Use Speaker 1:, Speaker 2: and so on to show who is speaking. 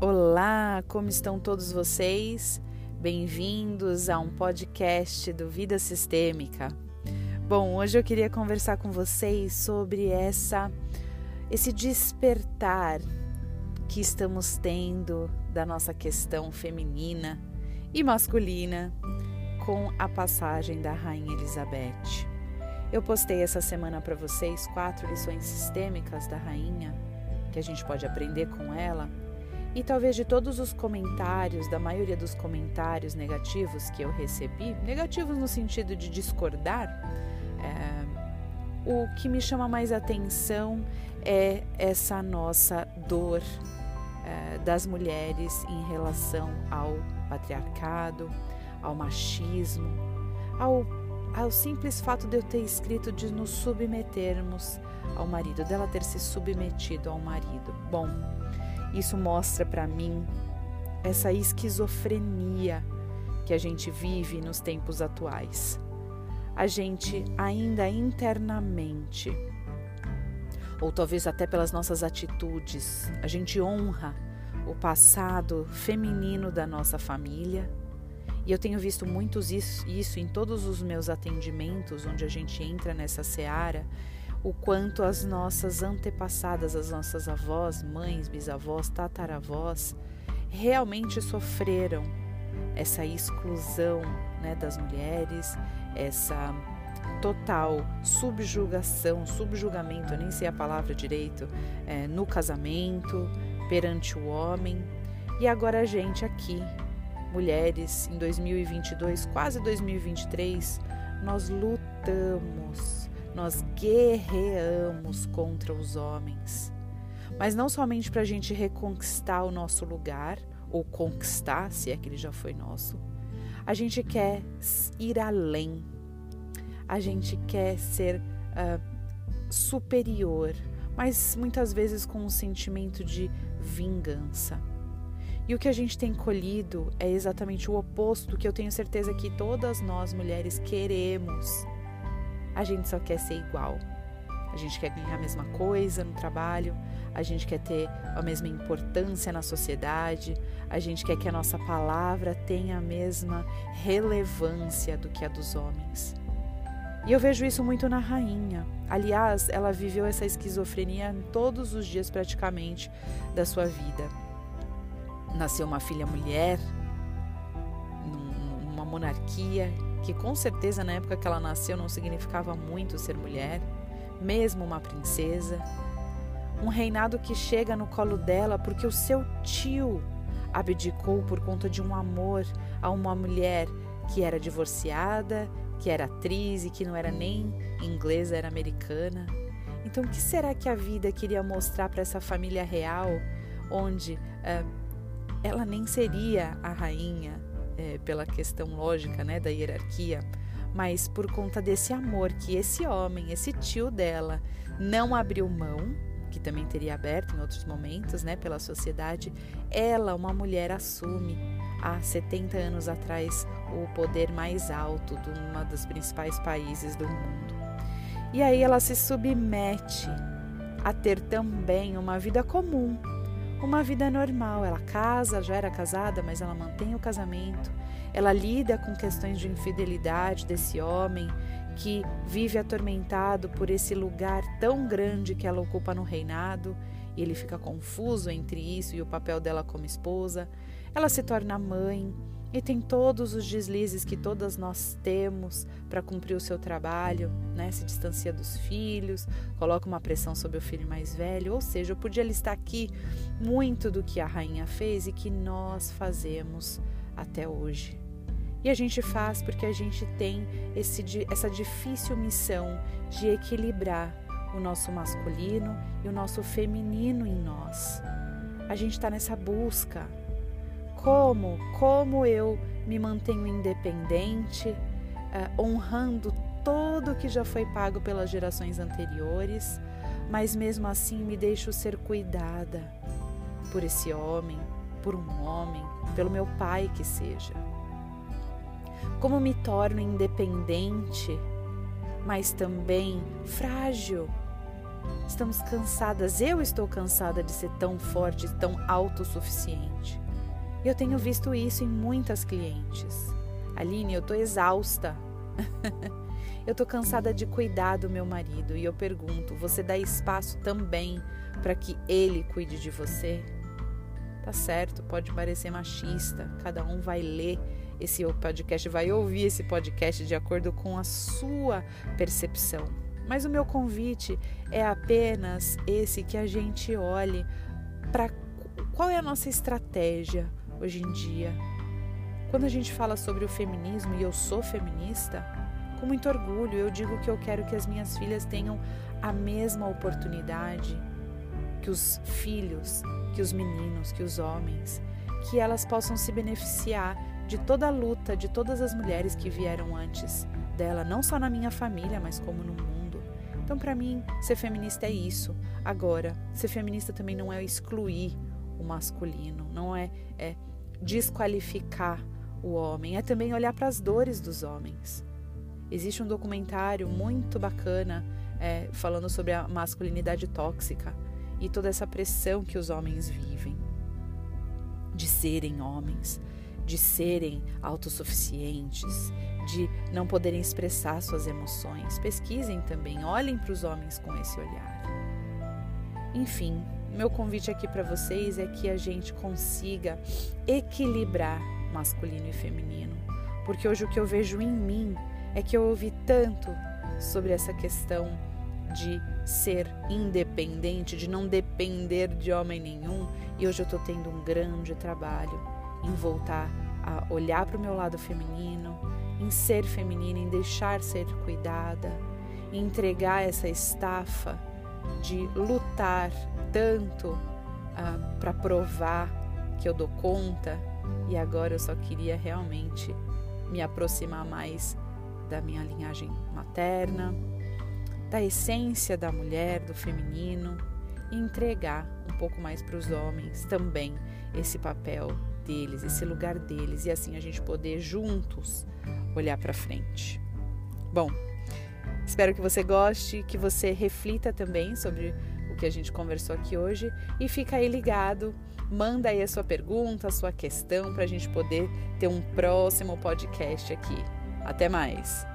Speaker 1: Olá, como estão todos vocês? Bem-vindos a um podcast do Vida Sistêmica. Bom, hoje eu queria conversar com vocês sobre essa esse despertar que estamos tendo da nossa questão feminina e masculina com a passagem da rainha Elizabeth. Eu postei essa semana para vocês quatro lições sistêmicas da rainha que a gente pode aprender com ela. E talvez de todos os comentários, da maioria dos comentários negativos que eu recebi, negativos no sentido de discordar, é, o que me chama mais atenção é essa nossa dor é, das mulheres em relação ao patriarcado, ao machismo, ao, ao simples fato de eu ter escrito de nos submetermos ao marido, dela ter se submetido ao marido. Bom, isso mostra para mim essa esquizofrenia que a gente vive nos tempos atuais. A gente ainda internamente, ou talvez até pelas nossas atitudes, a gente honra o passado feminino da nossa família. E eu tenho visto muitos isso, isso em todos os meus atendimentos, onde a gente entra nessa seara o quanto as nossas antepassadas, as nossas avós, mães, bisavós, tataravós, realmente sofreram essa exclusão né, das mulheres, essa total subjugação, subjugamento, eu nem sei a palavra direito, é, no casamento, perante o homem. E agora a gente aqui, mulheres, em 2022, quase 2023, nós lutamos nós guerreamos contra os homens. Mas não somente para a gente reconquistar o nosso lugar, ou conquistar, se é que ele já foi nosso, a gente quer ir além, a gente quer ser uh, superior, mas muitas vezes com um sentimento de vingança. E o que a gente tem colhido é exatamente o oposto que eu tenho certeza que todas nós mulheres queremos a gente só quer ser igual. A gente quer ganhar a mesma coisa no trabalho, a gente quer ter a mesma importância na sociedade, a gente quer que a nossa palavra tenha a mesma relevância do que a dos homens. E eu vejo isso muito na rainha. Aliás, ela viveu essa esquizofrenia todos os dias praticamente da sua vida. Nasceu uma filha mulher, numa monarquia que com certeza na época que ela nasceu não significava muito ser mulher, mesmo uma princesa. Um reinado que chega no colo dela porque o seu tio abdicou por conta de um amor a uma mulher que era divorciada, que era atriz e que não era nem inglesa, era americana. Então, o que será que a vida queria mostrar para essa família real, onde uh, ela nem seria a rainha, é, pela questão lógica né, da hierarquia, mas por conta desse amor que esse homem, esse tio dela, não abriu mão, que também teria aberto em outros momentos, né, pela sociedade, ela, uma mulher, assume há 70 anos atrás o poder mais alto de um dos principais países do mundo. E aí ela se submete a ter também uma vida comum, uma vida normal. Ela casa, já era casada, mas ela mantém o casamento. Ela lida com questões de infidelidade desse homem que vive atormentado por esse lugar tão grande que ela ocupa no reinado. E ele fica confuso entre isso e o papel dela como esposa. Ela se torna mãe e tem todos os deslizes que todas nós temos para cumprir o seu trabalho, né? Se distancia dos filhos, coloca uma pressão sobre o filho mais velho, ou seja, eu podia listar aqui muito do que a rainha fez e que nós fazemos até hoje. E a gente faz porque a gente tem esse, essa difícil missão de equilibrar o nosso masculino e o nosso feminino em nós. A gente está nessa busca como, como eu me mantenho independente, uh, honrando todo que já foi pago pelas gerações anteriores, mas mesmo assim me deixo ser cuidada por esse homem, por um homem, pelo meu pai que seja. Como me torno independente, mas também frágil, Estamos cansadas, eu estou cansada de ser tão forte, tão autossuficiente. Eu tenho visto isso em muitas clientes. Aline, eu estou exausta. eu estou cansada de cuidar do meu marido e eu pergunto: você dá espaço também para que ele cuide de você? Tá certo, pode parecer machista, cada um vai ler esse podcast, vai ouvir esse podcast de acordo com a sua percepção. Mas o meu convite é apenas esse que a gente olhe para qual é a nossa estratégia hoje em dia. Quando a gente fala sobre o feminismo e eu sou feminista, com muito orgulho eu digo que eu quero que as minhas filhas tenham a mesma oportunidade que os filhos, que os meninos, que os homens, que elas possam se beneficiar de toda a luta de todas as mulheres que vieram antes dela, não só na minha família, mas como no mundo. Então, para mim, ser feminista é isso. Agora, ser feminista também não é excluir o masculino, não é, é desqualificar o homem, é também olhar para as dores dos homens. Existe um documentário muito bacana é, falando sobre a masculinidade tóxica e toda essa pressão que os homens vivem de serem homens, de serem autossuficientes, de não poderem expressar suas emoções. Pesquisem também, olhem para os homens com esse olhar. Enfim, meu convite aqui para vocês é que a gente consiga equilibrar masculino e feminino, porque hoje o que eu vejo em mim é que eu ouvi tanto sobre essa questão de ser independente, de não depender de homem nenhum, e hoje eu estou tendo um grande trabalho em voltar a olhar para o meu lado feminino, em ser feminina, em deixar ser cuidada, em entregar essa estafa de lutar tanto ah, para provar que eu dou conta e agora eu só queria realmente me aproximar mais da minha linhagem materna, da essência da mulher, do feminino e entregar um pouco mais para os homens também esse papel deles, esse lugar deles e assim a gente poder juntos olhar para frente. Bom, espero que você goste, que você reflita também sobre o que a gente conversou aqui hoje e fica aí ligado. Manda aí a sua pergunta, a sua questão para a gente poder ter um próximo podcast aqui. Até mais!